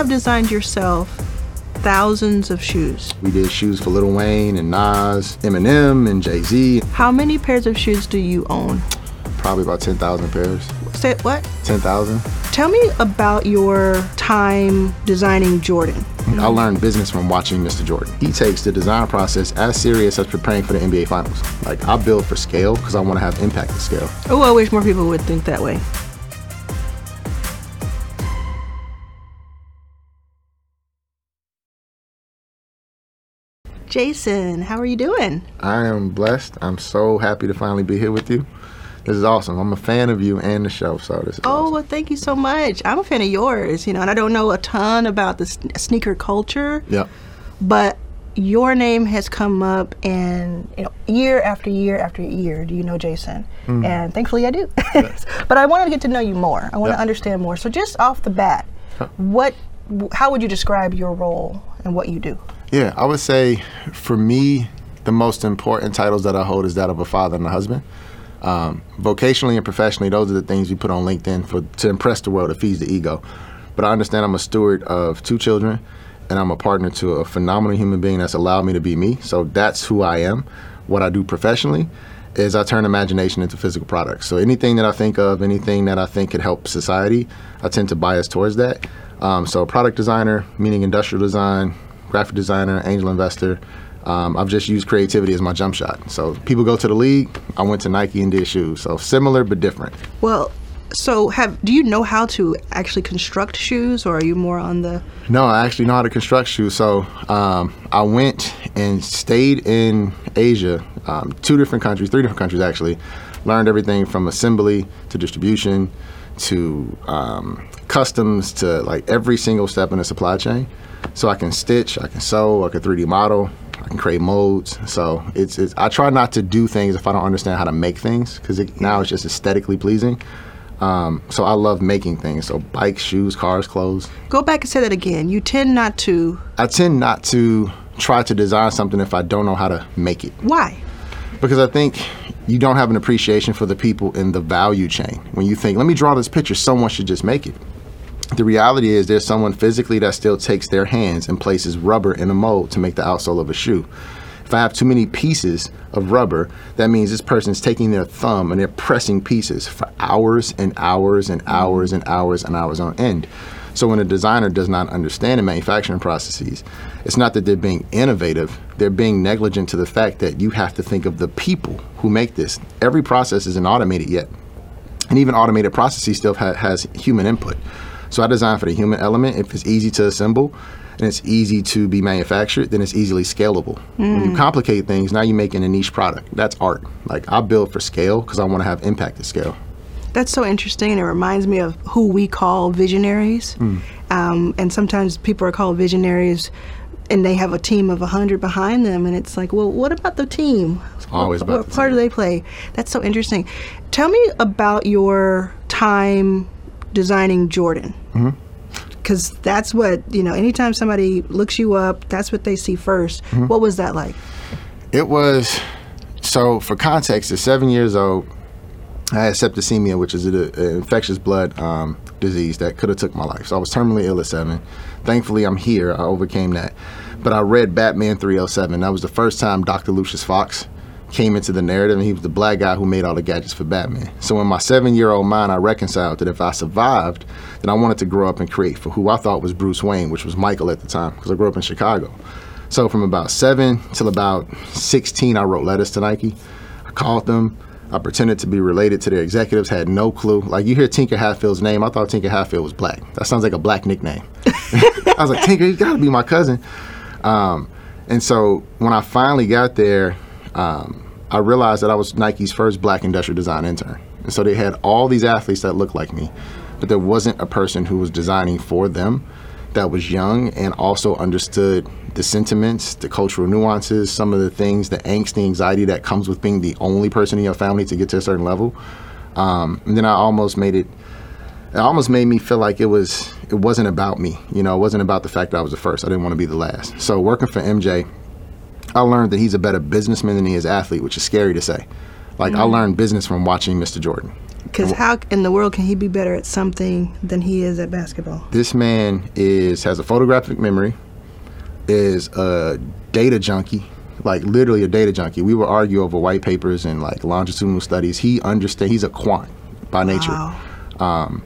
have designed yourself thousands of shoes. We did shoes for Lil Wayne and Nas, Eminem and Jay Z. How many pairs of shoes do you own? Probably about 10,000 pairs. Say what? 10,000. Tell me about your time designing Jordan. I learned business from watching Mr. Jordan. He takes the design process as serious as preparing for the NBA Finals. Like, I build for scale because I want to have impact at scale. Oh, I wish more people would think that way. Jason, how are you doing? I am blessed. I'm so happy to finally be here with you. This is awesome. I'm a fan of you and the show, so this is Oh, awesome. well, thank you so much. I'm a fan of yours, you know, and I don't know a ton about the sneaker culture, Yep. but your name has come up and you know year after year after year do you know jason mm-hmm. and thankfully i do but i want to get to know you more i want Yeah. to understand more so just off the bat what how would you describe your role and what you do Yeah, I would say for me, the most important titles that I hold is that of a father and a husband. Um, vocationally and professionally, those are the things you put on LinkedIn for to impress the world, to feed the ego. But I understand I'm a steward of two children, and I'm a partner to a phenomenal human being that's allowed me to be me. So that's who I am. What I do professionally is I turn imagination into physical products. So anything that I think of, anything that I think could help society, I tend to bias towards that. Um, so product designer, meaning industrial design, graphic designer, angel investor. Um, I've just used creativity as my jump shot. So people go to the league. I went to Nike and did shoes. So similar but different. well so have do you know how to actually construct shoes or are you more on the No, I actually know how to construct shoes. So um, I went and stayed in Asia, um, two different countries, three different countries actually. Learned everything from assembly to distribution to um, customs to like every single step in the supply chain. So I can stitch, I can sew, I can 3D model, I can create molds. So it's, it's I try not to do things if I don't understand how to make things because it, now it's just aesthetically pleasing. Um, so I love making things. So bikes, shoes, cars, clothes. go back and say that again you tend not to I tend not to try to design something if I don't know how to make it why because I think you don't have an appreciation for the people in the value chain. When you think, let me draw this picture, someone should just make it. The reality is there's someone physically that still takes their hands and places rubber in a mold to make the outsole of a shoe. If I have too many pieces of rubber, that means this person's taking their thumb and they're pressing pieces for hours and hours and hours and hours and hours on end. So when a designer does not understand the manufacturing processes, it's not that they're being innovative, they're being negligent to the fact that you have to think of the people who make this. Every process isn't automated yet. And even automated processes still ha- has human input. So I design for the human element. If it's easy to assemble and it's easy to be manufactured, then it's easily scalable. When you complicate things, now you're making a niche product. That's art. Like I build for scale because I want to have impact at scale. That's so interesting, and it reminds me of who we call visionaries. Um, and sometimes people are called visionaries, and they have a team of 100 behind them, and it's like, well, what about the team? always what, about what part team. do they play? That's so interesting. Tell me about your time designing Jordan. Mm-hmm. Because that's what, you know, anytime somebody looks you up, that's what they see 1st Mm-hmm. What was that like? It was so for context. At seven years old, I had septicemia, which is an infectious blood um, disease that could have took my life. So I was terminally ill at seven. Thankfully, I'm here. I overcame that. But I read Batman 307. That was the first time Dr. Lucius Fox came into the narrative, and he was the black guy who made all the gadgets for Batman. So in my seven-year-old mind, I reconciled that if I survived, then I wanted to grow up and create for who I thought was Bruce Wayne, which was Michael at the time, because I grew up in Chicago. So from about seven till about 16, I wrote letters to Nike. I called them. I pretended to be related to their executives, had no clue. Like you hear Tinker Hatfield's name, I thought Tinker Hatfield was black. That sounds like a black nickname. I was like, Tinker, you gotta be my cousin. Um, and so when I finally got there, um, I realized that I was Nike's first black industrial design intern. And so they had all these athletes that looked like me, but there wasn't a person who was designing for them that was young and also understood the sentiments, the cultural nuances, some of the things, the angst, the anxiety that comes with being the only person in your family to get to a certain level. Um, and then I almost made it. It almost made me feel like it was. It wasn't about me. You know, it wasn't about the fact that I was the first. I didn't want to be the last. So working for MJ, I learned that he's a better businessman than he is athlete, which is scary to say. Like I learned business from watching Mr. Jordan. Because how in the world can he be better at something than he is at basketball? This man is has a photographic memory, is a data junkie, like literally a data junkie. We would argue over white papers and like longitudinal studies. He understand. He's a quant by nature. Wow. Um,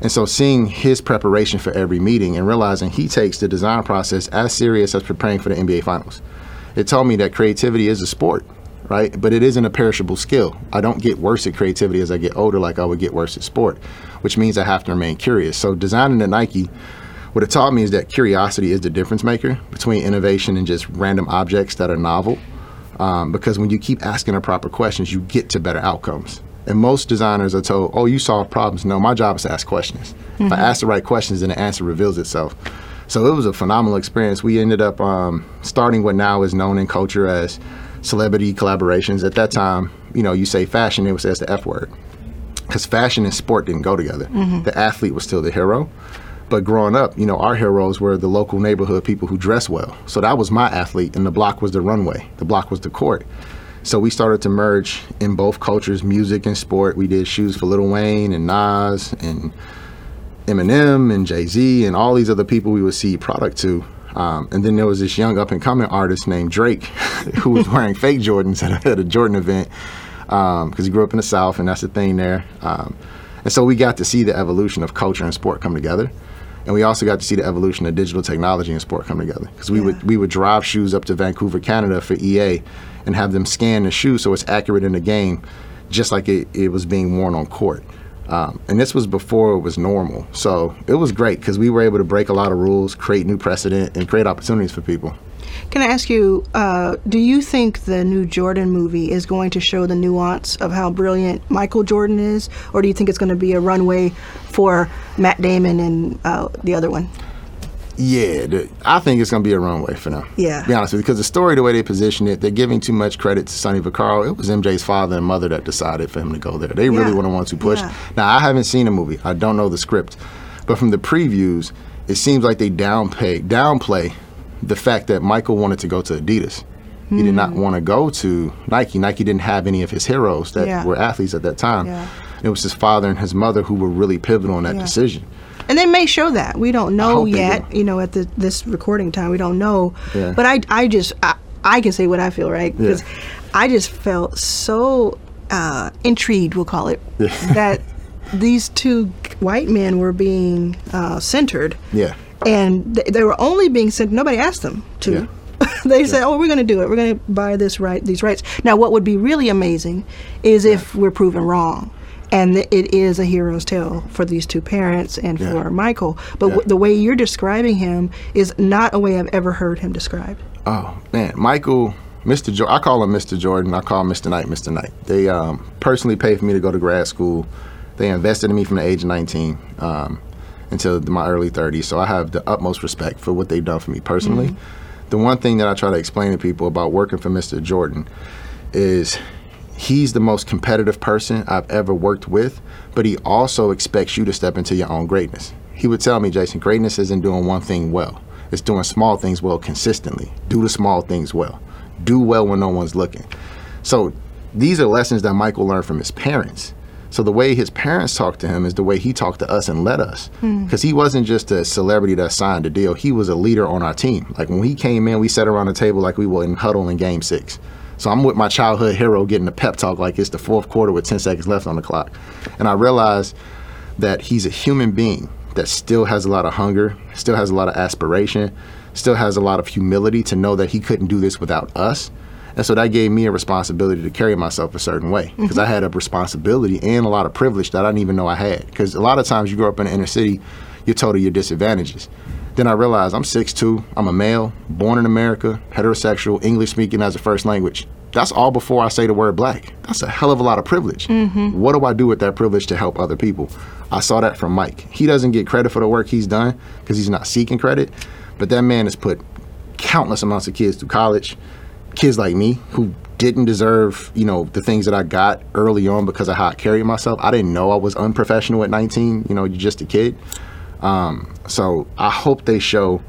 and so seeing his preparation for every meeting and realizing he takes the design process as serious as preparing for the NBA finals. It told me that creativity is a sport, right? But it isn't a perishable skill. I don't get worse at creativity as I get older like I would get worse at sport, which means I have to remain curious. So designing the Nike what it taught me is that curiosity is the difference maker between innovation and just random objects that are novel. Um, because when you keep asking the proper questions, you get to better outcomes. And most designers are told, "Oh, you solve problems." No, my job is to ask questions. If I ask the right questions, then the answer reveals itself. So it was a phenomenal experience. We ended up um, starting what now is known in culture as celebrity collaborations. At that time, you know, you say fashion, it was as the F word, because fashion and sport didn't go together. The athlete was still the hero. But growing up, you know, our heroes were the local neighborhood people who dress well. So that was my athlete, and the block was the runway. The block was the court. So we started to merge in both cultures, music and sport. We did shoes for Lil Wayne and Nas and Eminem and Jay Z and all these other people we would see product to. Um, and then there was this young up and coming artist named Drake who was wearing fake Jordans at a, at a Jordan event because he grew up in the South and that's the thing there. Um, and so we got to see the evolution of culture and sport come together. And we also got to see the evolution of digital technology and sport come together because we would we would drive shoes up to Vancouver, Canada for EA, and have them scan the shoe so it's accurate in the game, just like it, it was being worn on court. Um, and this was before it was normal, so it was great because we were able to break a lot of rules, create new precedent, and create opportunities for people. Can I ask you, uh, do you think the new Jordan movie is going to show the nuance of how brilliant Michael Jordan is, or do you think it's going to be a runway for Matt Damon and uh, the other one? Yeah, the, I think it's going to be a runway for them. Yeah. To be honest with you, because the story, the way they position it, they're giving too much credit to Sonny Vaccaro. It was MJ's father and mother that decided for him to go there. They really Yeah. were the ones who pushed. Yeah. Now, I haven't seen the movie. I don't know the script, but from the previews, it seems like they downplay downplay the fact that Michael wanted to go to Adidas. He did Hmm. not want to go to Nike. Nike didn't have any of his heroes that Yeah. were athletes at that time. It was his father and his mother who were really pivotal in that decision. And they may show that. We don't know yet. do. You know, at the, this recording time, we don't know. Yeah. But I, I just, I, I can say what I feel, right? Because Yeah. I just felt so uh, intrigued, we'll call it, that these two white men were being uh, centered. Yeah. And th- they were only being sent. Nobody asked them to. Yeah. they said, "Oh, we're going to do it. We're going to buy this right, these rights." Now, what would be really amazing is if we're proven wrong, and it is a hero's tale for these two parents and Yeah. for Michael. But Yeah. w- the way you're describing him is not a way I've ever heard him described. Oh man, Michael, Mr. Jo- I call him Mr. Jordan. I call Mr. Knight Mr. Knight. They um, personally paid for me to go to grad school. They invested in me from the age of 19 um, until my early 30s. So I have the utmost respect for what they've done for me personally. The one thing that I try to explain to people about working for Mr. Jordan is he's the most competitive person I've ever worked with, but he also expects you to step into your own greatness. He would tell me, Jason, greatness isn't doing one thing well. It's doing small things well consistently. Do the small things well. Do well when no one's looking. So these are lessons that Michael learned from his parents. So the way his parents talked to him is the way he talked to us and led us. Hmm. Because he wasn't just a celebrity that signed a deal. He was a leader on our team. Like when he came in, we sat around the table like we were in huddle in game six. So I'm with my childhood hero getting a pep talk like it's the fourth quarter with 10 seconds left on the clock. And I realize that he's a human being that still has a lot of hunger, still has a lot of aspiration, still has a lot of humility to know that he couldn't do this without us. And so that gave me a responsibility to carry myself a certain way because mm-hmm. I had a responsibility and a lot of privilege that I didn't even know I had. Because a lot of times you grow up in the inner city, you're told of your disadvantages. Then I realized I'm 6'2, I'm a male, born in America, heterosexual, English speaking as a first language. That's all before I say the word black. That's a hell of a lot of privilege. Mm-hmm. What do I do with that privilege to help other people? I saw that from Mike. He doesn't get credit for the work he's done because he's not seeking credit, but that man has put countless amounts of kids through college. Kids like me who didn't deserve, you know, the things that I got early on because of how I carried myself. I didn't know I was unprofessional at 19. You know, you're just a kid. Um, so I hope they show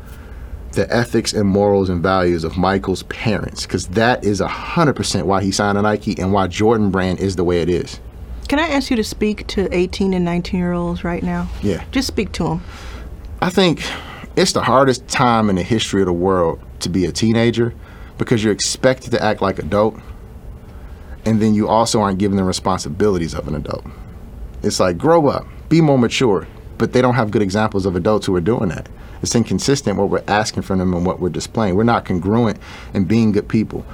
the ethics and morals and values of Michael's parents because that is 100% why he signed a Nike and why Jordan brand is the way it is. Can I ask you to speak to 18 and 19 year olds right now? Yeah. Just speak to them. I think it's the hardest time in the history of the world to be a teenager because you're expected to act like an adult and then you also aren't given the responsibilities of an adult. It's like grow up, be more mature, but they don't have good examples of adults who are doing that. It's inconsistent what we're asking from them and what we're displaying. We're not congruent in being good people.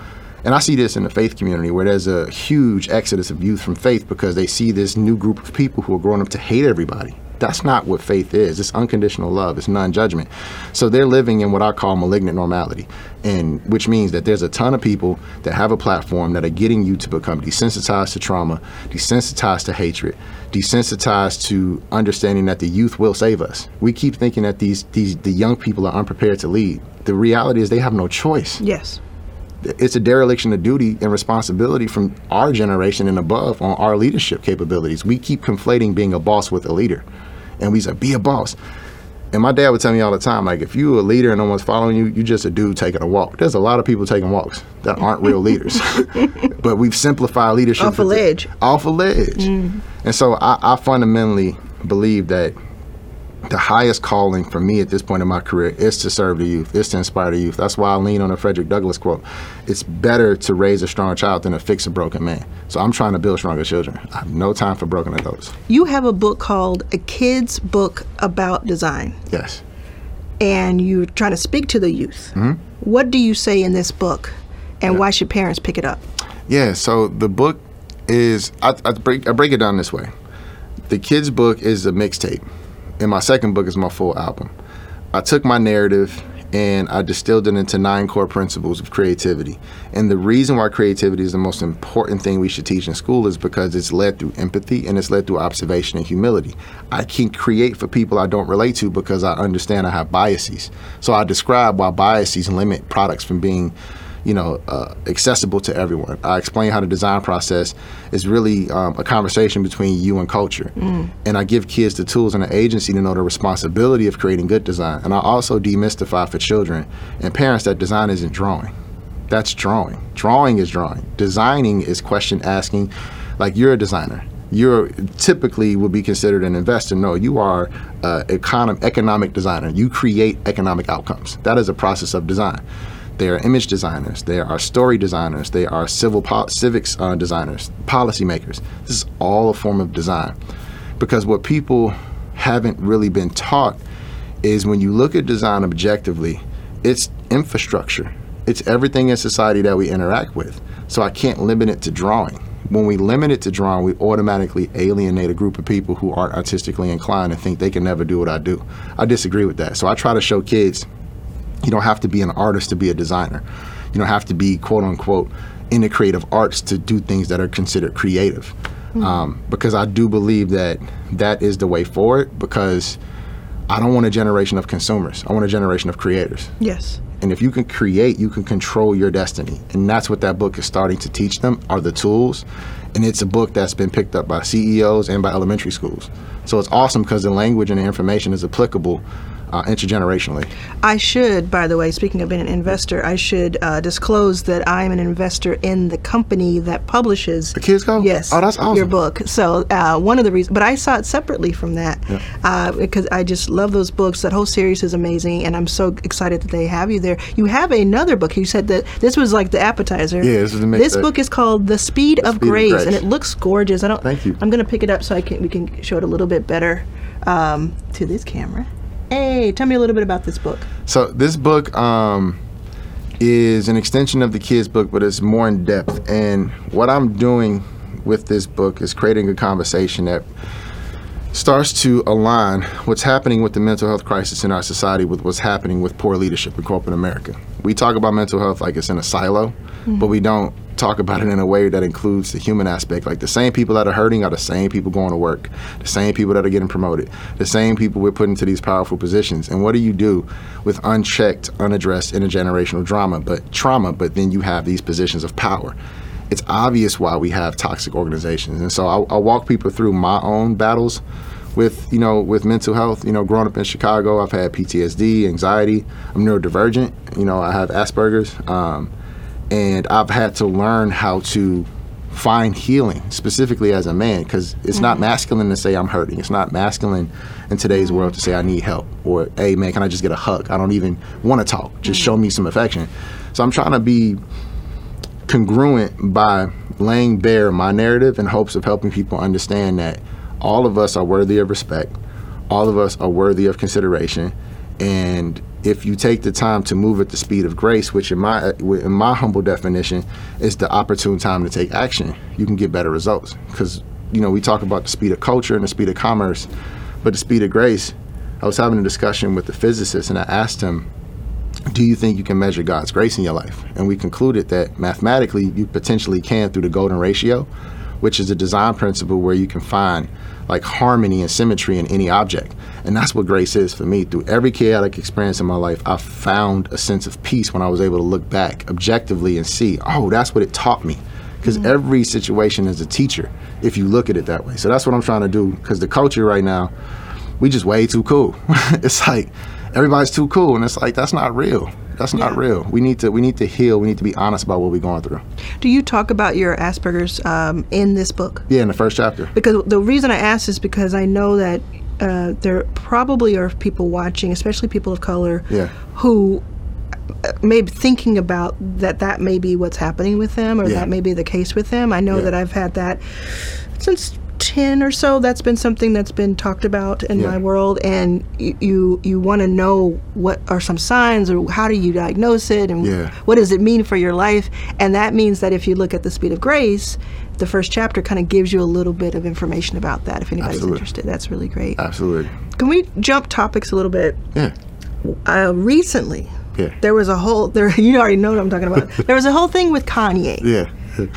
And I see this in the faith community where there's a huge exodus of youth from faith because they see this new group of people who are growing up to hate everybody. That's not what faith is. It's unconditional love. It's non-judgment. So they're living in what I call malignant normality, and which means that there's a ton of people that have a platform that are getting you to become desensitized to trauma, desensitized to hatred, desensitized to understanding that the youth will save us. We keep thinking that these these the young people are unprepared to lead. The reality is they have no choice Yes. it's a dereliction of duty and responsibility from our generation and above on our leadership capabilities. We keep conflating being a boss with a leader. And we say, be a boss. And my dad would tell me all the time, like, if you're a leader and no one's following you, you're just a dude taking a walk. There's a lot of people taking walks that aren't real leaders. but we've simplified leadership. Off a ledge. Off a ledge. Mm. And so I, I fundamentally believe that the highest calling for me at this point in my career is to serve the youth, is to inspire the youth. That's why I lean on a Frederick Douglass quote. It's better to raise a strong child than to fix a broken man. So I'm trying to build stronger children. I have no time for broken adults. You have a book called A Kid's Book About Design, Yes. and you're trying to speak to the youth. Mm-hmm. What do you say in this book, and why should parents pick it up? Yeah, so the book is I, I break I break it down this way. The kids' book is a mixtape, and my second book is my full album. I took my narrative and I distilled it into nine core principles of creativity. And the reason why creativity is the most important thing we should teach in school is because it's led through empathy and it's led through observation and humility. I can create for people I don't relate to because I understand I have biases. So I describe why biases limit products from being you know, uh, accessible to everyone. I explain how the design process is really um, a conversation between you and culture. And I give kids the tools and the agency to know the responsibility of creating good design. And I also demystify for children and parents that design isn't drawing. That's drawing. Drawing is drawing. Designing is question asking. Like you're a designer. You're typically would be considered an investor. No, you are an econom- economic designer. You create economic outcomes. That is a process of design. There are image designers. They are story designers. They are civil po- civics uh, designers, policymakers. This is all a form of design, because what people haven't really been taught is when you look at design objectively, it's infrastructure. It's everything in society that we interact with. So I can't limit it to drawing. When we limit it to drawing, we automatically alienate a group of people who aren't artistically inclined and think they can never do what I do. I disagree with that. So I try to show kids you don't have to be an artist to be a designer. You don't have to be quote unquote in the creative arts to do things that are considered creative. Um, because I do believe that that is the way forward. Because I don't want a generation of consumers. I want a generation of creators. Yes. And if you can create, you can control your destiny. And that's what that book is starting to teach them are the tools. And it's a book that's been picked up by CEOs and by elementary schools. So it's awesome because the language and the information is applicable uh, intergenerationally. I should, by the way, speaking of being an investor, I should uh, disclose that I am an investor in the company that publishes The Kids Go? Yes, Oh, that's awesome. your book. So uh, one of the reasons, but I saw it separately from that uh, because I just love those books. That whole series is amazing, and I'm so excited that they have you there. You have another book. You said that this was like the appetizer. Yeah, this is the This book is called The Speed, of, Speed of Grace, Grace. and it looks gorgeous. I don't. Thank you. I'm gonna pick it up so I can we can show it a little bit better um, to this camera. Hey, tell me a little bit about this book. So this book um, is an extension of the kids' book, but it's more in depth. And what I'm doing with this book is creating a conversation that starts to align what's happening with the mental health crisis in our society with what's happening with poor leadership in corporate America. We talk about mental health like it's in a silo, but we don't talk about it in a way that includes the human aspect. Like the same people that are hurting are the same people going to work, the same people that are getting promoted, the same people we're putting into these powerful positions. And what do you do with unchecked, unaddressed intergenerational drama, but trauma, but then you have these positions of power? it's obvious why we have toxic organizations. And so I'll, I'll walk people through my own battles with, you know, with mental health. You know, growing up in Chicago, I've had PTSD, anxiety. I'm neurodivergent. You know, I have Asperger's, um, and I've had to learn how to find healing specifically as a man because it's not mm-hmm. masculine to say I'm hurting. It's not masculine in today's mm-hmm. world to say I need help or hey man, can I just get a hug? I don't even want to talk. Just show mm-hmm. me some affection. So I'm trying to be congruent by laying bare my narrative in hopes of helping people understand that all of us are worthy of respect, all of us are worthy of consideration, and if you take the time to move at the speed of grace, which in my in my humble definition is the opportune time to take action, you can get better results. Because you know we talk about the speed of culture and the speed of commerce, but the speed of grace. I was having a discussion with the physicist, and I asked him, do you think you can measure God's grace in your life? And we concluded that mathematically you potentially can through the golden ratio, which is a design principle where you can find like harmony and symmetry in any object. And that's what grace is for me. Through every chaotic experience in my life, I found a sense of peace when I was able to look back objectively and see, oh, that's what it taught me. Because mm-hmm. every situation is a teacher if you look at it that way. So that's what I'm trying to do. Because the culture right now, we just way too cool. it's like everybody's too cool, and it's like that's not real. That's not yeah. real. We need to we need to heal. We need to be honest about what we're going through. Do you talk about your Asperger's um, in this book? Yeah, in the first chapter. Because the reason I ask is because I know that uh, there probably are people watching, especially people of color, yeah. who uh, maybe thinking about that that may be what's happening with them or yeah. that may be the case with them. I know yeah. that I've had that since 10 or so that's been something that's been talked about in yeah. my world and you you, you want to know what are some signs or how do you diagnose it and yeah. what does it mean for your life and that means that if you look at the speed of grace the first chapter kind of gives you a little bit of information about that if anybody's Absolutely. interested that's really great Absolutely. Can we jump topics a little bit? Yeah. Uh, recently, yeah. there was a whole there. You already know what I'm talking about. there was a whole thing with Kanye. Yeah.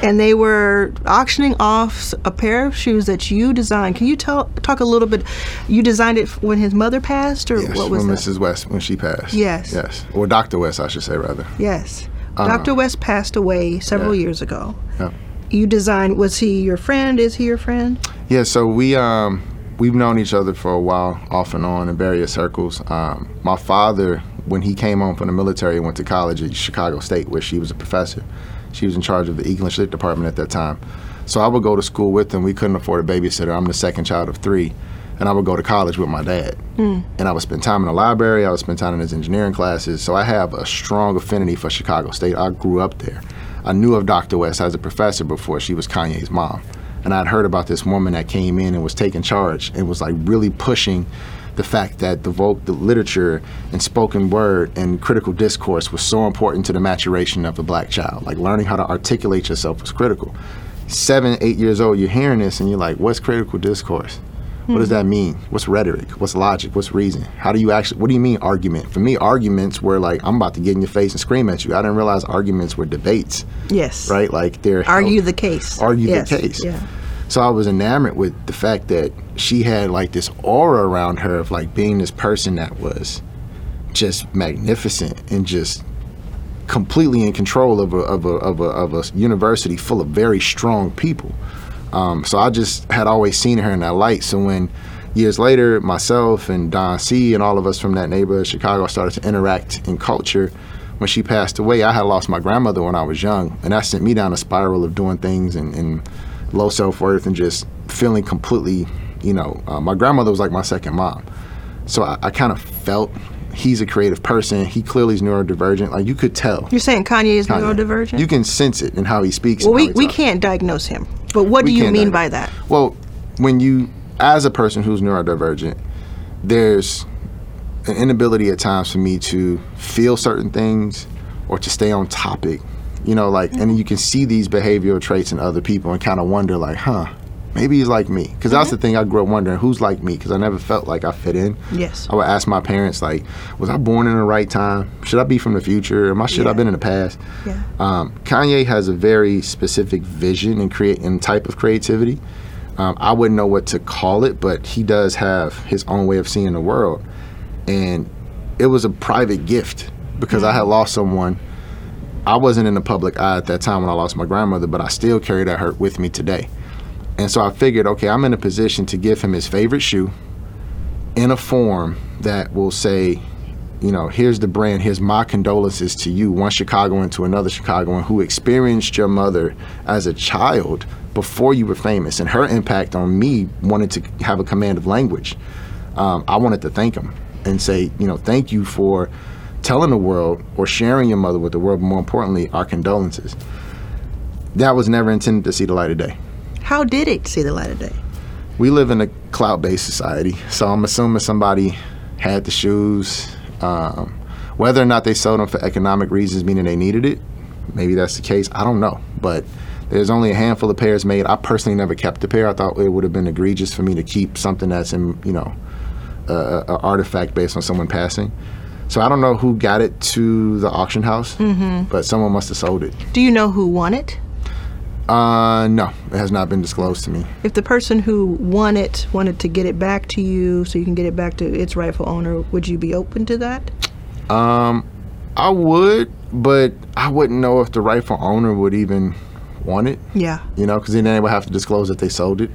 And they were auctioning off a pair of shoes that you designed. Can you tell talk a little bit? You designed it when his mother passed, or yes, what was when that? Mrs. West when she passed. Yes. Yes. Or Dr. West, I should say rather. Yes. Uh, Dr. West passed away several yeah. years ago. Yeah. You designed. Was he your friend? Is he your friend? Yeah. So we um we've known each other for a while, off and on in various circles. Um, my father, when he came home from the military, went to college at Chicago State, where she was a professor. She was in charge of the English Lit department at that time. So I would go to school with them. We couldn't afford a babysitter. I'm the second child of three. And I would go to college with my dad. Mm. And I would spend time in the library. I would spend time in his engineering classes. So I have a strong affinity for Chicago State. I grew up there. I knew of Dr. West as a professor before she was Kanye's mom. And I'd heard about this woman that came in and was taking charge and was like really pushing the fact that the, the literature and spoken word and critical discourse was so important to the maturation of the black child. Like learning how to articulate yourself was critical. Seven, eight years old, you're hearing this and you're like, what's critical discourse? What does hmm. that mean? What's rhetoric? What's logic? What's reason? How do you actually, what do you mean argument? For me, arguments were like, I'm about to get in your face and scream at you. I didn't realize arguments were debates. Yes. Right? Like they're. Argue the case. Argue yes. the case. Yeah. So I was enamored with the fact that she had like this aura around her of like being this person that was just magnificent and just completely in control of a, of a, of a, of a university full of very strong people. Um, so I just had always seen her in that light. So when years later, myself and Don C and all of us from that neighborhood, of Chicago, started to interact in culture. When she passed away, I had lost my grandmother when I was young, and that sent me down a spiral of doing things and, and low self worth and just feeling completely, you know, uh, my grandmother was like my second mom. So I, I kind of felt he's a creative person. He clearly is neurodivergent. Like you could tell. You're saying Kanye is Kanye. neurodivergent? You can sense it in how he speaks. Well, we, we can't diagnose him. But what we do you mean by that? Well, when you, as a person who's neurodivergent, there's an inability at times for me to feel certain things or to stay on topic you know, like, and you can see these behavioral traits in other people and kind of wonder, like, huh, maybe he's like me. Because mm-hmm. that's the thing I grew up wondering, who's like me? Because I never felt like I fit in. Yes. I would ask my parents, like, was I born in the right time? Should I be from the future? Am I should yeah. I been in the past? Yeah. Um, Kanye has a very specific vision and create and type of creativity. Um, I wouldn't know what to call it, but he does have his own way of seeing the world, and it was a private gift because mm-hmm. I had lost someone I wasn't in the public eye at that time when I lost my grandmother, but I still carry that hurt with me today. And so I figured, okay, I'm in a position to give him his favorite shoe in a form that will say, you know, here's the brand, here's my condolences to you, one Chicagoan to another Chicagoan who experienced your mother as a child before you were famous and her impact on me wanted to have a command of language. Um, I wanted to thank him and say, you know, thank you for telling the world or sharing your mother with the world, but more importantly, our condolences. That was never intended to see the light of day. How did it see the light of day? We live in a cloud based society, so I'm assuming somebody had the shoes. Um, whether or not they sold them for economic reasons, meaning they needed it, maybe that's the case. I don't know. But there's only a handful of pairs made. I personally never kept a pair. I thought it would have been egregious for me to keep something that's in, you know, a, a artifact based on someone passing. So I don't know who got it to the auction house, but someone must have sold it. Do you know who won it? Uh, no, it has not been disclosed to me. If the person who won it wanted to get it back to you so you can get it back to its rightful owner, would you be open to that? Um, I would, but I wouldn't know if the rightful owner would even want it. Yeah. You know, because then they would have to disclose that they sold it.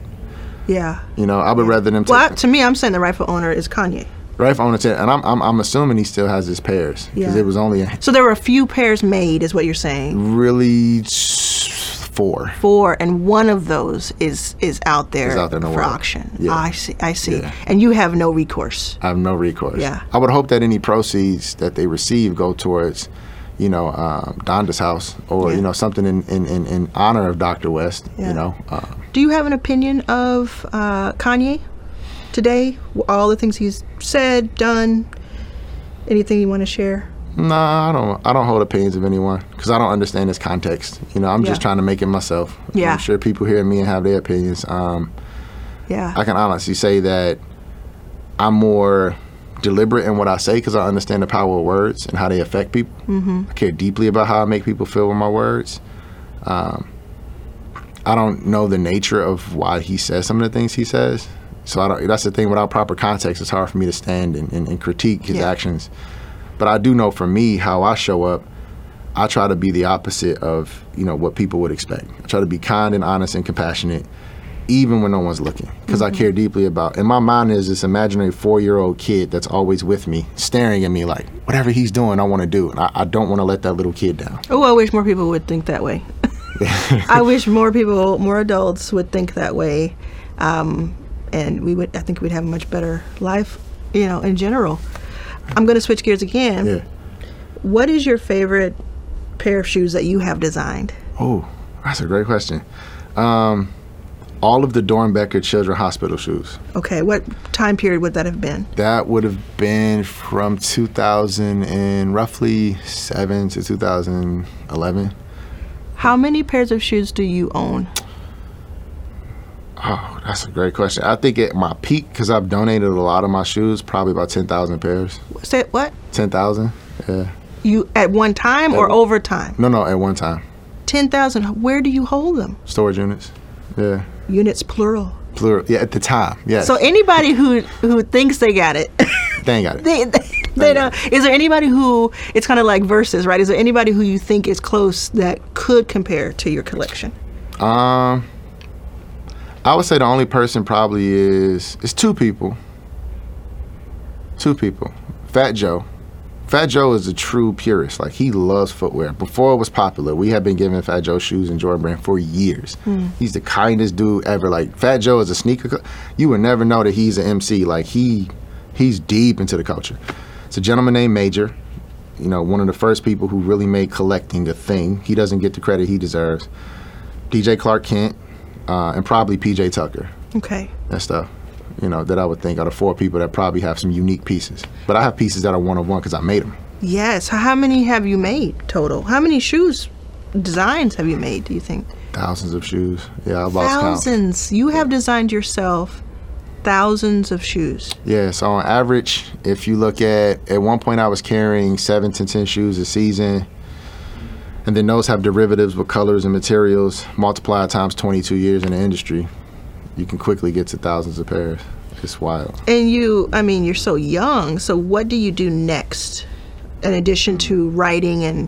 Yeah. You know, I would rather them Well, I- to me, I'm saying the rightful owner is Kanye. Rightful owner take, and I'm, I'm I'm assuming he still has his pairs because Yeah. it was only a, So there were a few pairs made, is what you're saying. really four. Four, and one of those is is out there, out there the for world. auction. Yeah. I see. I see. Yeah. And you have no recourse. I have no recourse. Yeah. I would hope that any proceeds that they receive go towards, you know, um, Donda's house or Yeah. you know something in, in, in, in honor of Dr. West. Yeah. You know, um, Do you have an opinion of uh, Kanye today? All the things he's said, done. Anything you want to share? Nah, I don't. I don't hold opinions of anyone because I don't understand this context. You know, I'm just trying to make it myself. Yeah. I'm sure people hear me and have their opinions. Um, Yeah. I can honestly say that I'm more deliberate in what I say because I understand the power of words and how they affect people. Mm-hmm. I care deeply about how I make people feel with my words. Um, I don't know the nature of why he says some of the things he says. So I don't. That's the thing. Without proper context, it's hard for me to stand and, and, and critique his Yeah. actions. But I do know for me how I show up. I try to be the opposite of you know what people would expect. I try to be kind and honest and compassionate, even when no one's looking, because I care deeply about. And my mind is this imaginary four-year-old kid that's always with me, staring at me like whatever he's doing, I want to do, and I, I don't want to let that little kid down. Oh, I wish more people would think that way. I wish more people, more adults would think that way, um, and we would. I think we'd have a much better life, you know, in general. I'm going to switch gears again. Yeah. What is your favorite pair of shoes that you have designed? Oh, that's a great question. Um, all of the Doernbecher Children Hospital shoes. Okay, what time period would that have been? That would have been from 2000 and roughly seven to 2011. How many pairs of shoes do you own? Oh, that's a great question. I think at my peak, because I've donated a lot of my shoes, probably about 10,000 pairs. Say what? 10,000? Yeah. You at one time or At- over time? No, no, at one time. Ten thousand. Where do you hold them? Storage units. Yeah. Units plural. Plural. Yeah, at the time. Yeah. So anybody who who thinks they got it, they ain't got it. they, they, they don't. Is there anybody who it's kind of like versus, right? Is there anybody who you think is close that could compare to your collection? Um, I would say the only person probably is it's two people. Two people. Fat Joe. Fat Joe is a true purist. Like he loves footwear. Before it was popular, we have been giving Fat Joe shoes and Jordan Brand for years. Hmm. He's the kindest dude ever. Like Fat Joe is a sneaker. co- You would never know that he's an MC. Like he, he's deep into the culture. It's a gentleman named Major. You know, one of the first people who really made collecting a thing. He doesn't get the credit he deserves. DJ Clark Kent, uh, and probably PJ Tucker Okay. and stuff. You know, that I would think are the four people that probably have some unique pieces. But I have pieces that are one of one because I made them. Yes. How many have you made total? How many shoes designs have you made? Do you think? Thousands of shoes. Yeah, I've lost count. Thousands. You have designed yourself thousands of shoes. Yeah, so on average, if you look at at one point I was carrying seven to ten shoes a season. And then those have derivatives with colors and materials multiplied times 22 years in the industry. You can quickly get to thousands of pairs. It's wild. And you, I mean, you're so young. So what do you do next, in addition to writing and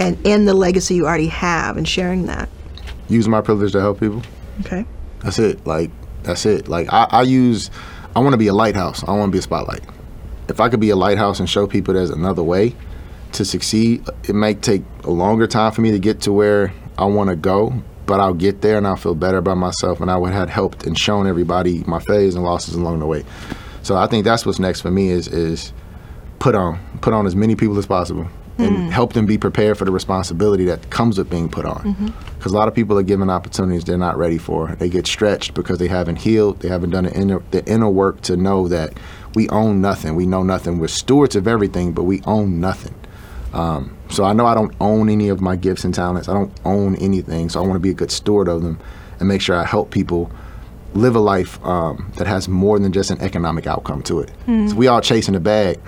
and and the legacy you already have and sharing that? Use my privilege to help people. Okay. That's it. Like that's it. Like I, I use, I want to be a lighthouse. I want to be a spotlight. if I could be a lighthouse and show people there's another way to succeed, it might take a longer time for me to get to where I want to go, but I'll get there and I'll feel better about myself and I would have helped and shown everybody my failures and losses along the way. So I think that's what's next for me is is put on put on as many people as possible and mm. help them be prepared for the responsibility that comes with being put on. Mm-hmm. Because a lot of people are given opportunities they're not ready for. They get stretched because they haven't healed, they haven't done the inner, the inner work to know that we own nothing, we know nothing. We're stewards of everything, but we own nothing. Um, so I know I don't own any of my gifts and talents. I don't own anything. So I want to be a good steward of them and make sure I help people live a life um, that has more than just an economic outcome to it. So we all chasing the bag.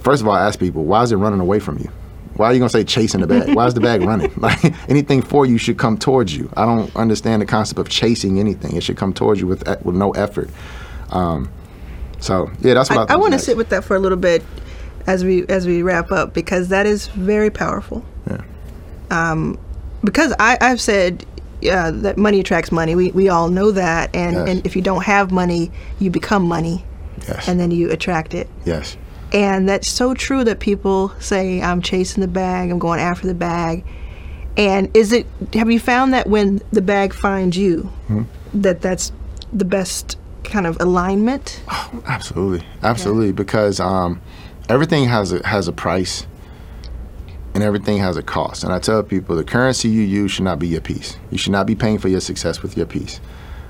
First of all, I ask people, why is it running away from you? Why are you gonna say chasing the bag? Why is the bag running? Like anything for you should come towards you. I don't understand the concept of chasing anything. It should come towards you with with no effort. Um, so yeah, that's what I, I, I want to sit with that for a little bit as we as we wrap up because that is very powerful. Yeah. Um, because I I've said uh, that money attracts money. We we all know that, and Yes. and if you don't have money, you become money, Yes. and then you attract it. yes. And that's so true that people say, I'm chasing the bag, I'm going after the bag. And is it, have you found that when the bag finds you, that that's the best kind of alignment? Oh, Absolutely, absolutely. Because um, everything has a has a price, and everything has a cost. And I tell people the currency you use should not be your piece. You should not be paying for your success with your piece.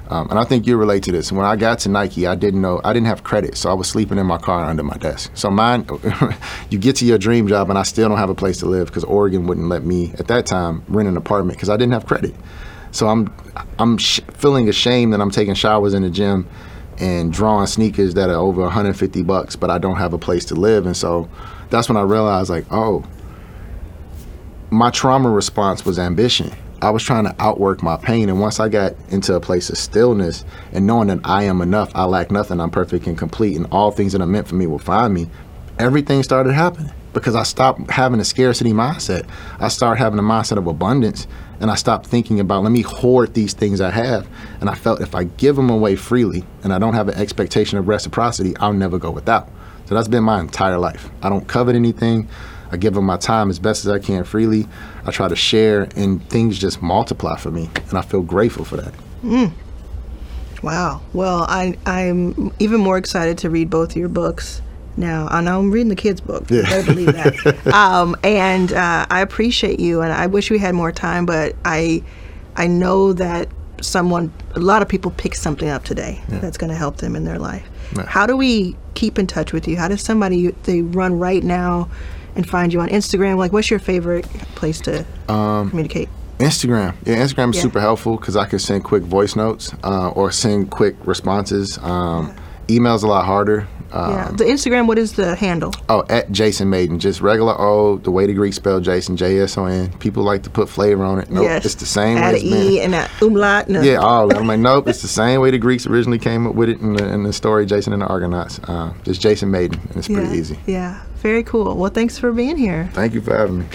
Um, and I think you relate to this. When I got to Nike, I didn't know I didn't have credit, so I was sleeping in my car under my desk. So mine, you get to your dream job, and I still don't have a place to live because Oregon wouldn't let me at that time rent an apartment because I didn't have credit. So I'm I'm sh- feeling ashamed that I'm taking showers in the gym and drawing sneakers that are over 150 bucks, but I don't have a place to live. And so that's when I realized, like, oh, my trauma response was ambition. I was trying to outwork my pain, and once I got into a place of stillness and knowing that I am enough, I lack nothing, I'm perfect and complete, and all things that are meant for me will find me, everything started happening because I stopped having a scarcity mindset. I started having a mindset of abundance, and I stopped thinking about let me hoard these things I have. And I felt if I give them away freely, and I don't have an expectation of reciprocity, I'll never go without. So that's been my entire life. I don't covet anything. I give them my time as best as I can freely. I try to share, and things just multiply for me, and I feel grateful for that. Mm. Wow. Well, I, I'm even more excited to read both of your books now. I know I'm reading the kids' book. Yeah. better believe that. um, and uh, I appreciate you, and I wish we had more time, but I, I know that someone, a lot of people pick something up today that's going to help them in their life. Yeah. How do we keep in touch with you? How does somebody they run right now and find you on Instagram? Like, what's your favorite place to communicate? Instagram. Yeah, Instagram is Yeah. super helpful because I can send quick voice notes uh, or send quick responses. Um, Email's a lot harder. Um, yeah, the Instagram. What is the handle? Oh, at Jason Mayden, just regular O, the way the Greek spell Jason, J S O N. People like to put flavor on it. Nope, yes, it's the same Add way an it's been. E and an umlaut. No. Yeah, all that. I'm like, nope, it's the same way the Greeks originally came up with it in the, in the story, Jason and the Argonauts. Uh, just Jason Mayden, and it's yeah, pretty easy. Yeah, very cool. Well, thanks for being here. Thank you for having me.